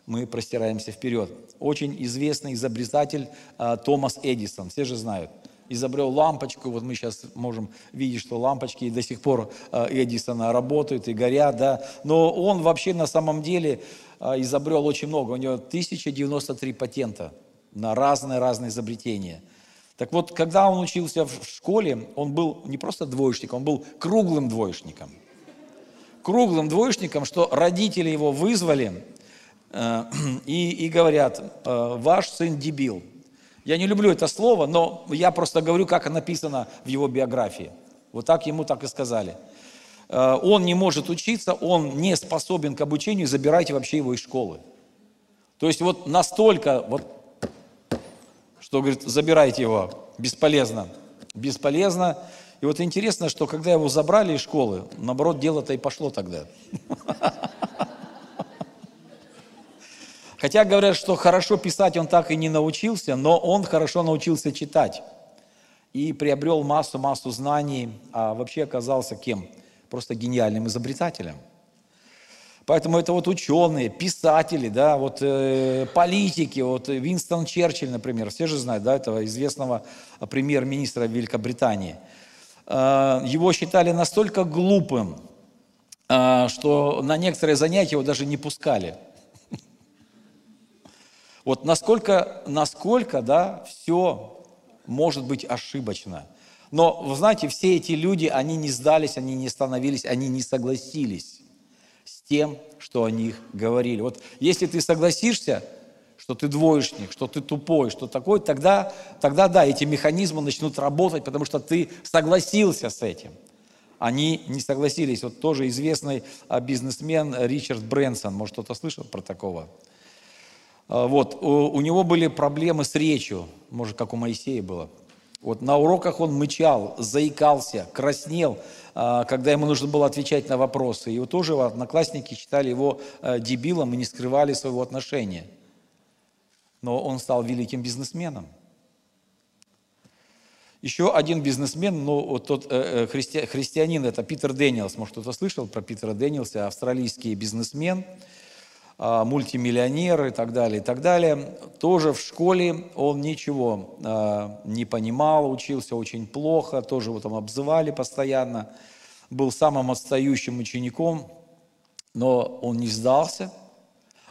мы простираемся вперед. Очень известный изобретатель а, Томас Эдисон, все же знают, изобрел лампочку, вот мы сейчас можем видеть, что лампочки до сих пор а, Эдисона работают и горят, да, но он вообще на самом деле а, изобрел очень много, у него 1093 патента на разные-разные изобретения – так вот, когда он учился в школе, он был не просто двоечником, он был круглым двоечником. Круглым двоечником, что родители его вызвали э, *clears throat* и, и говорят, э, ваш сын дебил. Я не люблю это слово, но я просто говорю, как написано в его биографии. Вот так ему так и сказали. Э, он не может учиться, он не способен к обучению, забирайте вообще его из школы. То есть вот настолько, вот что, говорит, забирайте его, бесполезно, бесполезно. И вот интересно, что когда его забрали из школы, наоборот, дело-то и пошло тогда. *laughs* Хотя говорят, что хорошо писать он так и не научился, но он хорошо научился читать. И приобрел массу-массу знаний, а вообще оказался кем? Просто гениальным изобретателем. Поэтому это вот ученые, писатели, да, вот э, политики, вот Винстон Черчилль, например, все же знают, да, этого известного премьер-министра Великобритании. Э, его считали настолько глупым, э, что на некоторые занятия его даже не пускали. Вот насколько, насколько, да, все может быть ошибочно. Но, вы знаете, все эти люди, они не сдались, они не остановились, они не согласились с тем, что о них говорили. Вот если ты согласишься, что ты двоечник, что ты тупой, что такой, тогда, тогда да, эти механизмы начнут работать, потому что ты согласился с этим. Они не согласились. Вот тоже известный а, бизнесмен Ричард Брэнсон, может кто-то слышал про такого? А, вот, у, у него были проблемы с речью, может, как у Моисея было. Вот на уроках он мычал, заикался, краснел, а, когда ему нужно было отвечать на вопросы. И вот тоже одноклассники считали его э, дебилом и не скрывали своего отношения. Но он стал великим бизнесменом. Еще один бизнесмен, ну, вот тот э, э христи, христианин, это Питер Дэниелс, может кто-то слышал про Питера Дэниелса, австралийский бизнесмен – мультимиллионер и так далее, и так далее. Тоже в школе он ничего а, не понимал, учился очень плохо, тоже его там обзывали постоянно, был самым отстающим учеником, но он не сдался,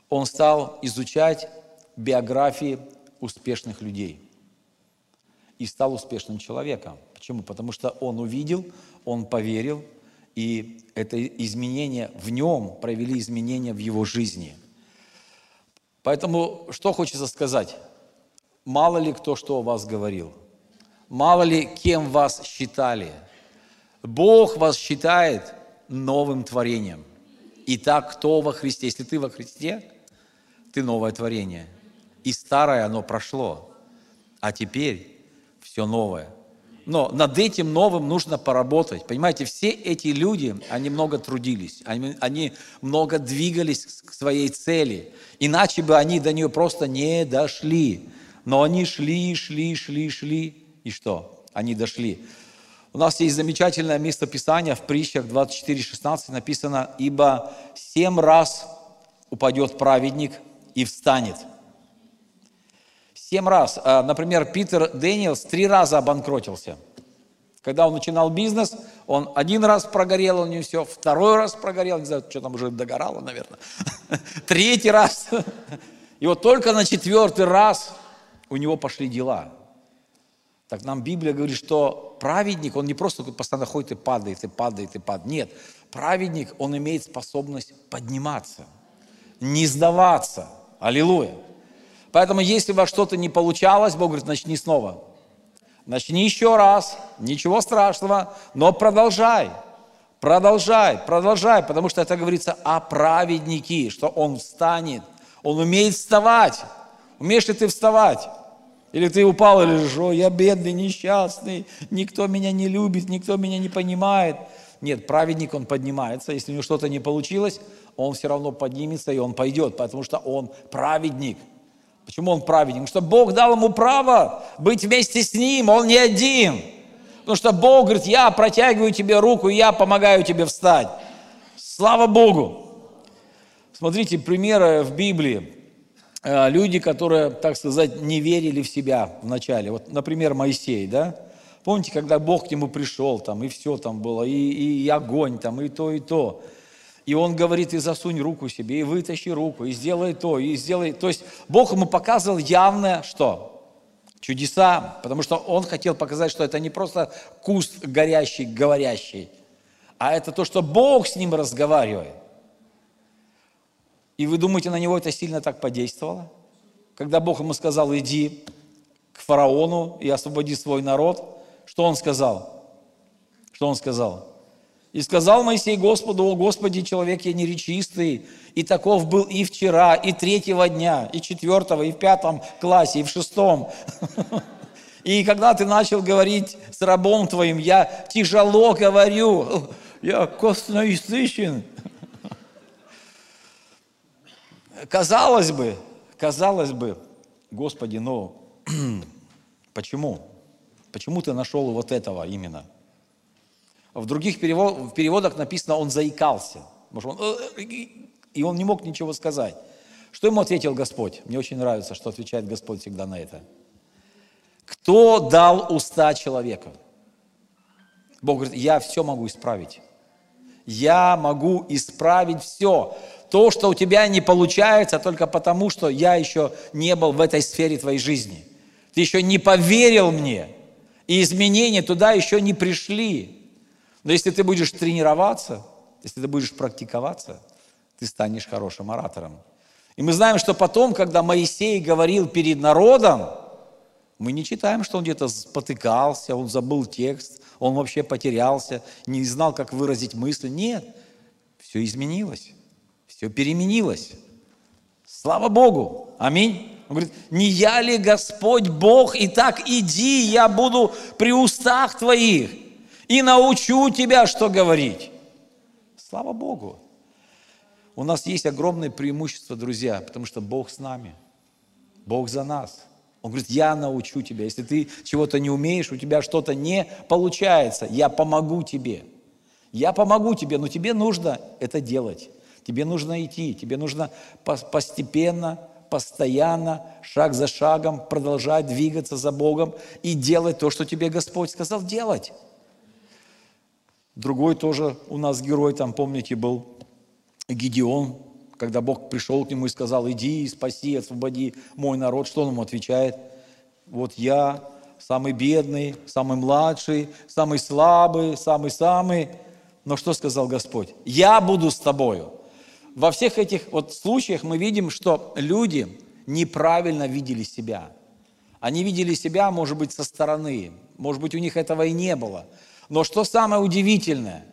он стал изучать биографии успешных людей и стал успешным человеком. Почему? Потому что он увидел, он поверил, и это изменение в нем провели изменения в его жизни. Поэтому что хочется сказать? Мало ли кто что о вас говорил, мало ли кем вас считали. Бог вас считает новым творением. Итак, кто во Христе? Если ты во Христе, ты новое творение. И старое оно прошло, а теперь все новое. Но над этим новым нужно поработать. Понимаете, все эти люди, они много трудились, они, они много двигались к своей цели. Иначе бы они до нее просто не дошли. Но они шли, шли, шли, шли. И что? Они дошли. У нас есть замечательное местописание в притчах 24.16 написано, «Ибо семь раз упадет праведник и встанет». Семь раз. А, например, Питер Дэниелс три раза обанкротился. Когда он начинал бизнес, он один раз прогорел, у него все, второй раз прогорел, не знаю, что там уже догорало, наверное, *laughs* третий раз. И вот только на четвертый раз у него пошли дела. Так нам Библия говорит, что праведник, он не просто постоянно ходит и падает, и падает, и падает. Нет, праведник, он имеет способность подниматься, не сдаваться. Аллилуйя. Поэтому, если у вас что-то не получалось, Бог говорит, начни снова. Начни еще раз, ничего страшного, но продолжай. Продолжай, продолжай, потому что это говорится о праведнике, что он встанет, он умеет вставать. Умеешь ли ты вставать? Или ты упал или лежишь, я бедный, несчастный, никто меня не любит, никто меня не понимает. Нет, праведник, он поднимается, если у него что-то не получилось, он все равно поднимется и он пойдет, потому что он праведник – Почему он праведник? Потому что Бог дал ему право быть вместе с ним, он не один. Потому что Бог говорит, я протягиваю тебе руку, я помогаю тебе встать. Слава Богу! Смотрите, примеры в Библии. Э, люди, которые, так сказать, не верили в себя вначале. Вот, например, Моисей, да? Помните, когда Бог к нему пришел, там, и все там было, и, и огонь там, и то, и то. И он говорит, и засунь руку себе, и вытащи руку, и сделай то, и сделай... То есть Бог ему показывал явное что? Чудеса, потому что он хотел показать, что это не просто куст горящий, говорящий, а это то, что Бог с ним разговаривает. И вы думаете, на него это сильно так подействовало? Когда Бог ему сказал, иди к фараону и освободи свой народ, что он сказал? Что он сказал? И сказал Моисей Господу, о Господи, человек я неречистый, и таков был и вчера, и третьего дня, и четвертого, и в пятом классе, и в шестом. *laughs* И когда ты начал говорить с рабом твоим, я тяжело говорю, я косноязычен. *laughs* Казалось бы, казалось бы, Господи, но *clears throat* почему? Почему ты нашел вот этого именно? В других переводах написано, он заикался. Может, он, «Э, и он не мог ничего сказать. Что ему ответил Господь? Мне очень нравится, что отвечает Господь всегда на это. Кто дал уста человека? Бог говорит, я все могу исправить. Я могу исправить все. То, что у тебя не получается, только потому, что я еще не был в этой сфере твоей жизни. Ты еще не поверил мне. И изменения туда еще не пришли. Но если ты будешь тренироваться, если ты будешь практиковаться, ты станешь хорошим оратором. И мы знаем, что потом, когда Моисей говорил перед народом, мы не читаем, что он где-то спотыкался, он забыл текст, он вообще потерялся, не знал, как выразить мысли. Нет, все изменилось, все переменилось. Слава Богу! Аминь! Он говорит, не я ли Господь Бог, и так иди, я буду при устах твоих и научу тебя, что говорить. Слава Богу. У нас есть огромное преимущество, друзья, потому что Бог с нами. Бог за нас. Он говорит, я научу тебя. Если ты чего-то не умеешь, у тебя что-то не получается, я помогу тебе. Я помогу тебе, но тебе нужно это делать. Тебе нужно идти, тебе нужно постепенно постоянно, шаг за шагом продолжать двигаться за Богом и делать то, что тебе Господь сказал делать. Другой тоже у нас герой, там, помните, был Гедеон, когда Бог пришел к нему и сказал, иди, спаси, освободи мой народ. Что он ему отвечает? Вот я самый бедный, самый младший, самый слабый, самый-самый. Но что сказал Господь? Я буду с тобою во всех этих вот случаях мы видим, что люди неправильно видели себя. Они видели себя, может быть, со стороны. Может быть, у них этого и не было. Но что самое удивительное?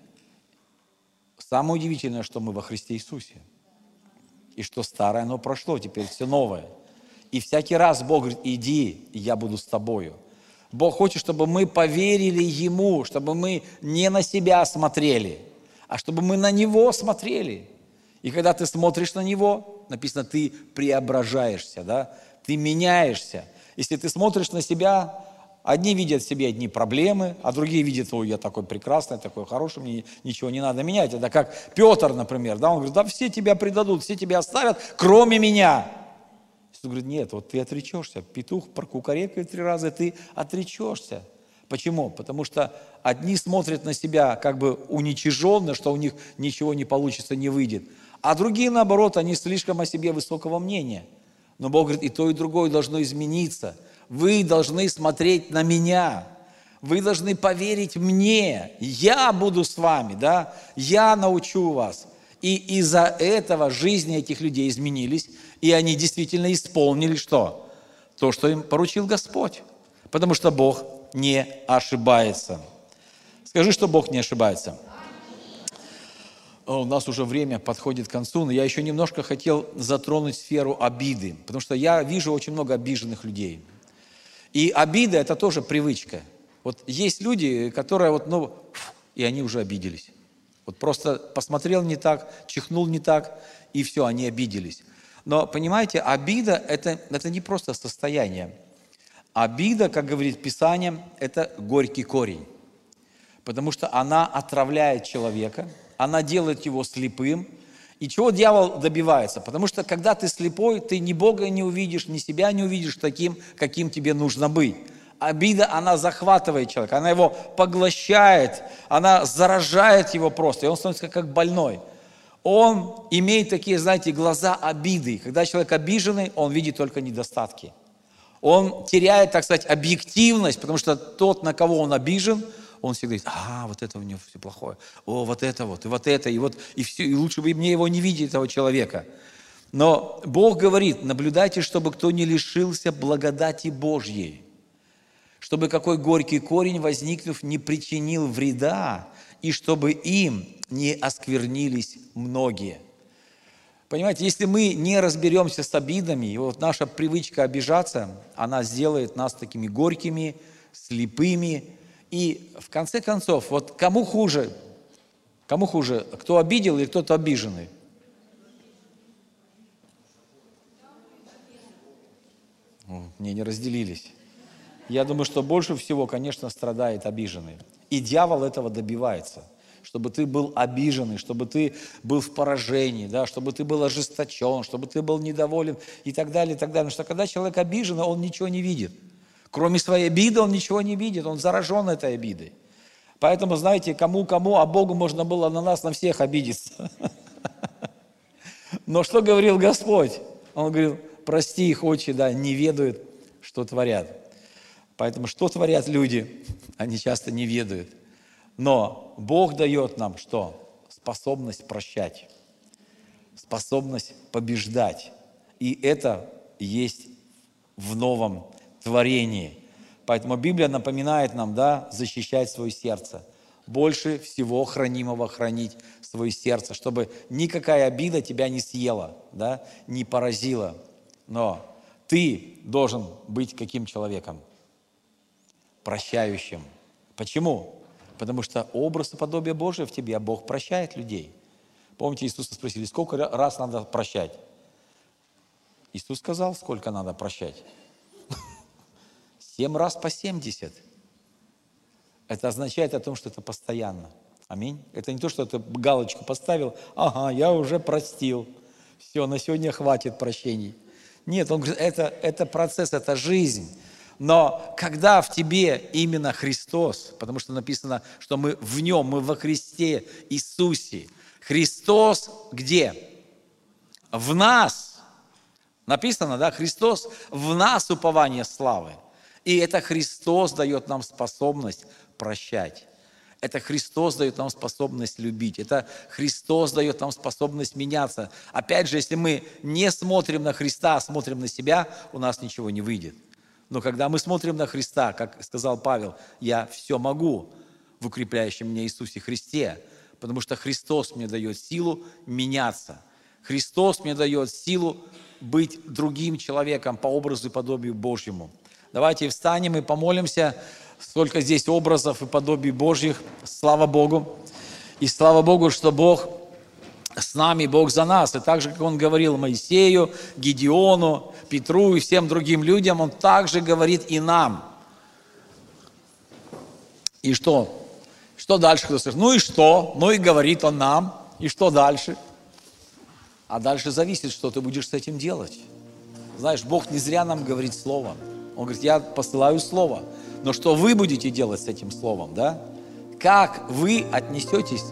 Самое удивительное, что мы во Христе Иисусе. И что старое, оно прошло, теперь все новое. И всякий раз Бог говорит, иди, и я буду с тобою. Бог хочет, чтобы мы поверили Ему, чтобы мы не на себя смотрели, а чтобы мы на Него смотрели. И когда ты смотришь на него, написано, ты преображаешься, да? ты меняешься. Если ты смотришь на себя, одни видят в себе одни проблемы, а другие видят, ой, я такой прекрасный, такой хороший, мне ничего не надо менять. Это как Петр, например, да? он говорит, да все тебя предадут, все тебя оставят, кроме меня. Иисус говорит, нет, вот ты отречешься. Петух прокукарекает три раза, ты отречешься. Почему? Потому что одни смотрят на себя как бы уничиженно, что у них ничего не получится, не выйдет. А другие, наоборот, они слишком о себе высокого мнения. Но Бог говорит, и то, и другое должно измениться. Вы должны смотреть на меня. Вы должны поверить мне. Я буду с вами, да? Я научу вас. И из-за этого жизни этих людей изменились, и они действительно исполнили что? То, что им поручил Господь. Потому что Бог не ошибается. Скажи, что Бог не ошибается. У нас уже время подходит к концу, но я еще немножко хотел затронуть сферу обиды, потому что я вижу очень много обиженных людей. И обида – это тоже привычка. Вот есть люди, которые вот, ну, и они уже обиделись. Вот просто посмотрел не так, чихнул не так, и все, они обиделись. Но, понимаете, обида это, – это не просто состояние. Обида, как говорит Писание, это горький корень. Потому что она отравляет человека, она делает его слепым. И чего дьявол добивается? Потому что когда ты слепой, ты ни Бога не увидишь, ни себя не увидишь таким, каким тебе нужно быть. Обида, она захватывает человека, она его поглощает, она заражает его просто, и он становится как больной. Он имеет такие, знаете, глаза обиды. Когда человек обиженный, он видит только недостатки. Он теряет, так сказать, объективность, потому что тот, на кого он обижен, он всегда говорит, а, вот это у него все плохое, о, вот это вот, и вот это, и вот, и все, и лучше бы мне его не видеть, этого человека. Но Бог говорит, наблюдайте, чтобы кто не лишился благодати Божьей чтобы какой горький корень, возникнув, не причинил вреда, и чтобы им не осквернились многие. Понимаете, если мы не разберемся с обидами, и вот наша привычка обижаться, она сделает нас такими горькими, слепыми. И в конце концов, вот кому хуже? Кому хуже? Кто обидел или кто-то обиженный? Не, не разделились. Я думаю, что больше всего, конечно, страдает обиженный. И дьявол этого добивается чтобы ты был обиженный, чтобы ты был в поражении, да, чтобы ты был ожесточен, чтобы ты был недоволен и так далее, и так далее. Потому что когда человек обижен, он ничего не видит. Кроме своей обиды он ничего не видит, он заражен этой обидой. Поэтому, знаете, кому-кому, а Богу можно было на нас, на всех обидеться. *laughs* Но что говорил Господь? Он говорил, прости их, отче, да, не ведают, что творят. Поэтому что творят люди, *laughs* они часто не ведают. Но Бог дает нам что? Способность прощать, способность побеждать. И это есть в новом творении. Поэтому Библия напоминает нам, да, защищать свое сердце. Больше всего хранимого хранить свое сердце, чтобы никакая обида тебя не съела, да, не поразила. Но ты должен быть каким человеком? прощающим. Почему? Потому что образ и подобие Божие в тебе, а Бог прощает людей. Помните, Иисуса спросили, сколько раз надо прощать? Иисус сказал, сколько надо прощать. Семь раз по семьдесят. Это означает о том, что это постоянно. Аминь. Это не то, что ты галочку поставил, ага, я уже простил. Все, на сегодня хватит прощений. Нет, он говорит, это, это процесс, это жизнь. Но когда в тебе именно Христос, потому что написано, что мы в Нем, мы во Христе Иисусе. Христос где? В нас. Написано, да, Христос в нас упование славы. И это Христос дает нам способность прощать. Это Христос дает нам способность любить. Это Христос дает нам способность меняться. Опять же, если мы не смотрим на Христа, а смотрим на себя, у нас ничего не выйдет. Но когда мы смотрим на Христа, как сказал Павел, я все могу в укрепляющем меня Иисусе Христе, потому что Христос мне дает силу меняться. Христос мне дает силу быть другим человеком по образу и подобию Божьему. Давайте встанем и помолимся. Сколько здесь образов и подобий Божьих. Слава Богу. И слава Богу, что Бог с нами, Бог за нас. И так же, как Он говорил Моисею, Гедеону, Петру и всем другим людям, Он также говорит и нам. И что? Что дальше? Кто ну и что? Ну и говорит Он нам. И что дальше? А дальше зависит, что ты будешь с этим делать. Знаешь, Бог не зря нам говорит Слово. Он говорит, я посылаю Слово. Но что вы будете делать с этим Словом, да? Как вы отнесетесь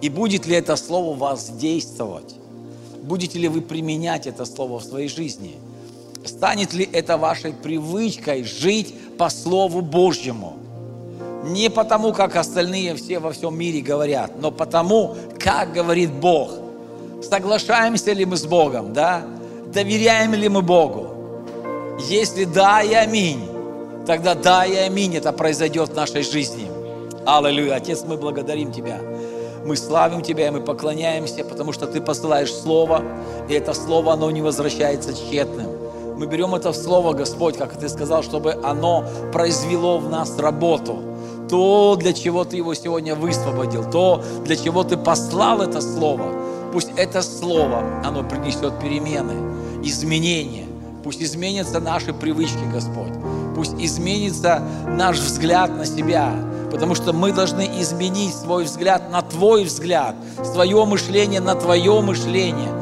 и будет ли это Слово вас действовать? Будете ли вы применять это Слово в своей жизни? Станет ли это вашей привычкой жить по Слову Божьему? Не потому, как остальные все во всем мире говорят, но потому, как говорит Бог. Соглашаемся ли мы с Богом, да? Доверяем ли мы Богу? Если да и аминь, тогда да и аминь это произойдет в нашей жизни. Аллилуйя. Отец, мы благодарим Тебя мы славим Тебя, и мы поклоняемся, потому что Ты посылаешь Слово, и это Слово, оно не возвращается тщетным. Мы берем это Слово, Господь, как Ты сказал, чтобы оно произвело в нас работу. То, для чего Ты его сегодня высвободил, то, для чего Ты послал это Слово. Пусть это Слово, оно принесет перемены, изменения. Пусть изменятся наши привычки, Господь. Пусть изменится наш взгляд на себя, Потому что мы должны изменить свой взгляд на Твой взгляд, свое мышление на Твое мышление,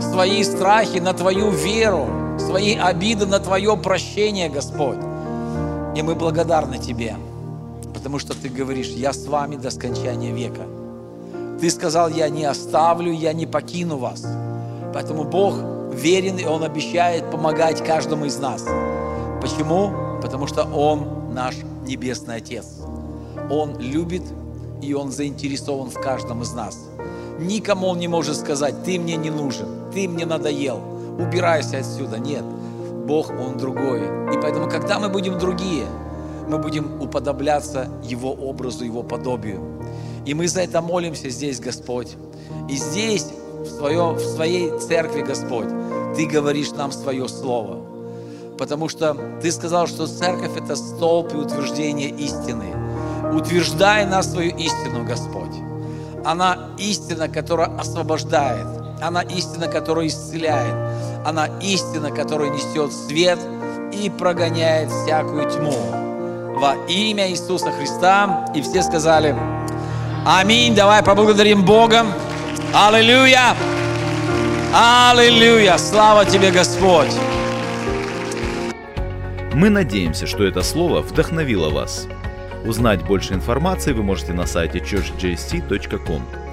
свои страхи на Твою веру, свои обиды на Твое прощение, Господь. И мы благодарны Тебе, потому что Ты говоришь, я с вами до скончания века. Ты сказал, я не оставлю, я не покину вас. Поэтому Бог верен, и Он обещает помогать каждому из нас. Почему? Потому что Он наш Небесный Отец. Он любит, и Он заинтересован в каждом из нас. Никому Он не может сказать, ты мне не нужен, ты мне надоел, убирайся отсюда. Нет, Бог, Он другой. И поэтому, когда мы будем другие, мы будем уподобляться Его образу, Его подобию. И мы за это молимся здесь, Господь. И здесь, в, свое, в своей церкви, Господь, Ты говоришь нам свое слово. Потому что Ты сказал, что церковь – это столб и утверждение истины. Утверждай нас свою истину, Господь. Она истина, которая освобождает. Она истина, которая исцеляет. Она истина, которая несет свет и прогоняет всякую тьму. Во имя Иисуса Христа. И все сказали Аминь. Давай поблагодарим Бога. Аллилуйя. Аллилуйя. Слава тебе, Господь. Мы надеемся, что это слово вдохновило вас. Узнать больше информации вы можете на сайте churchjst.com.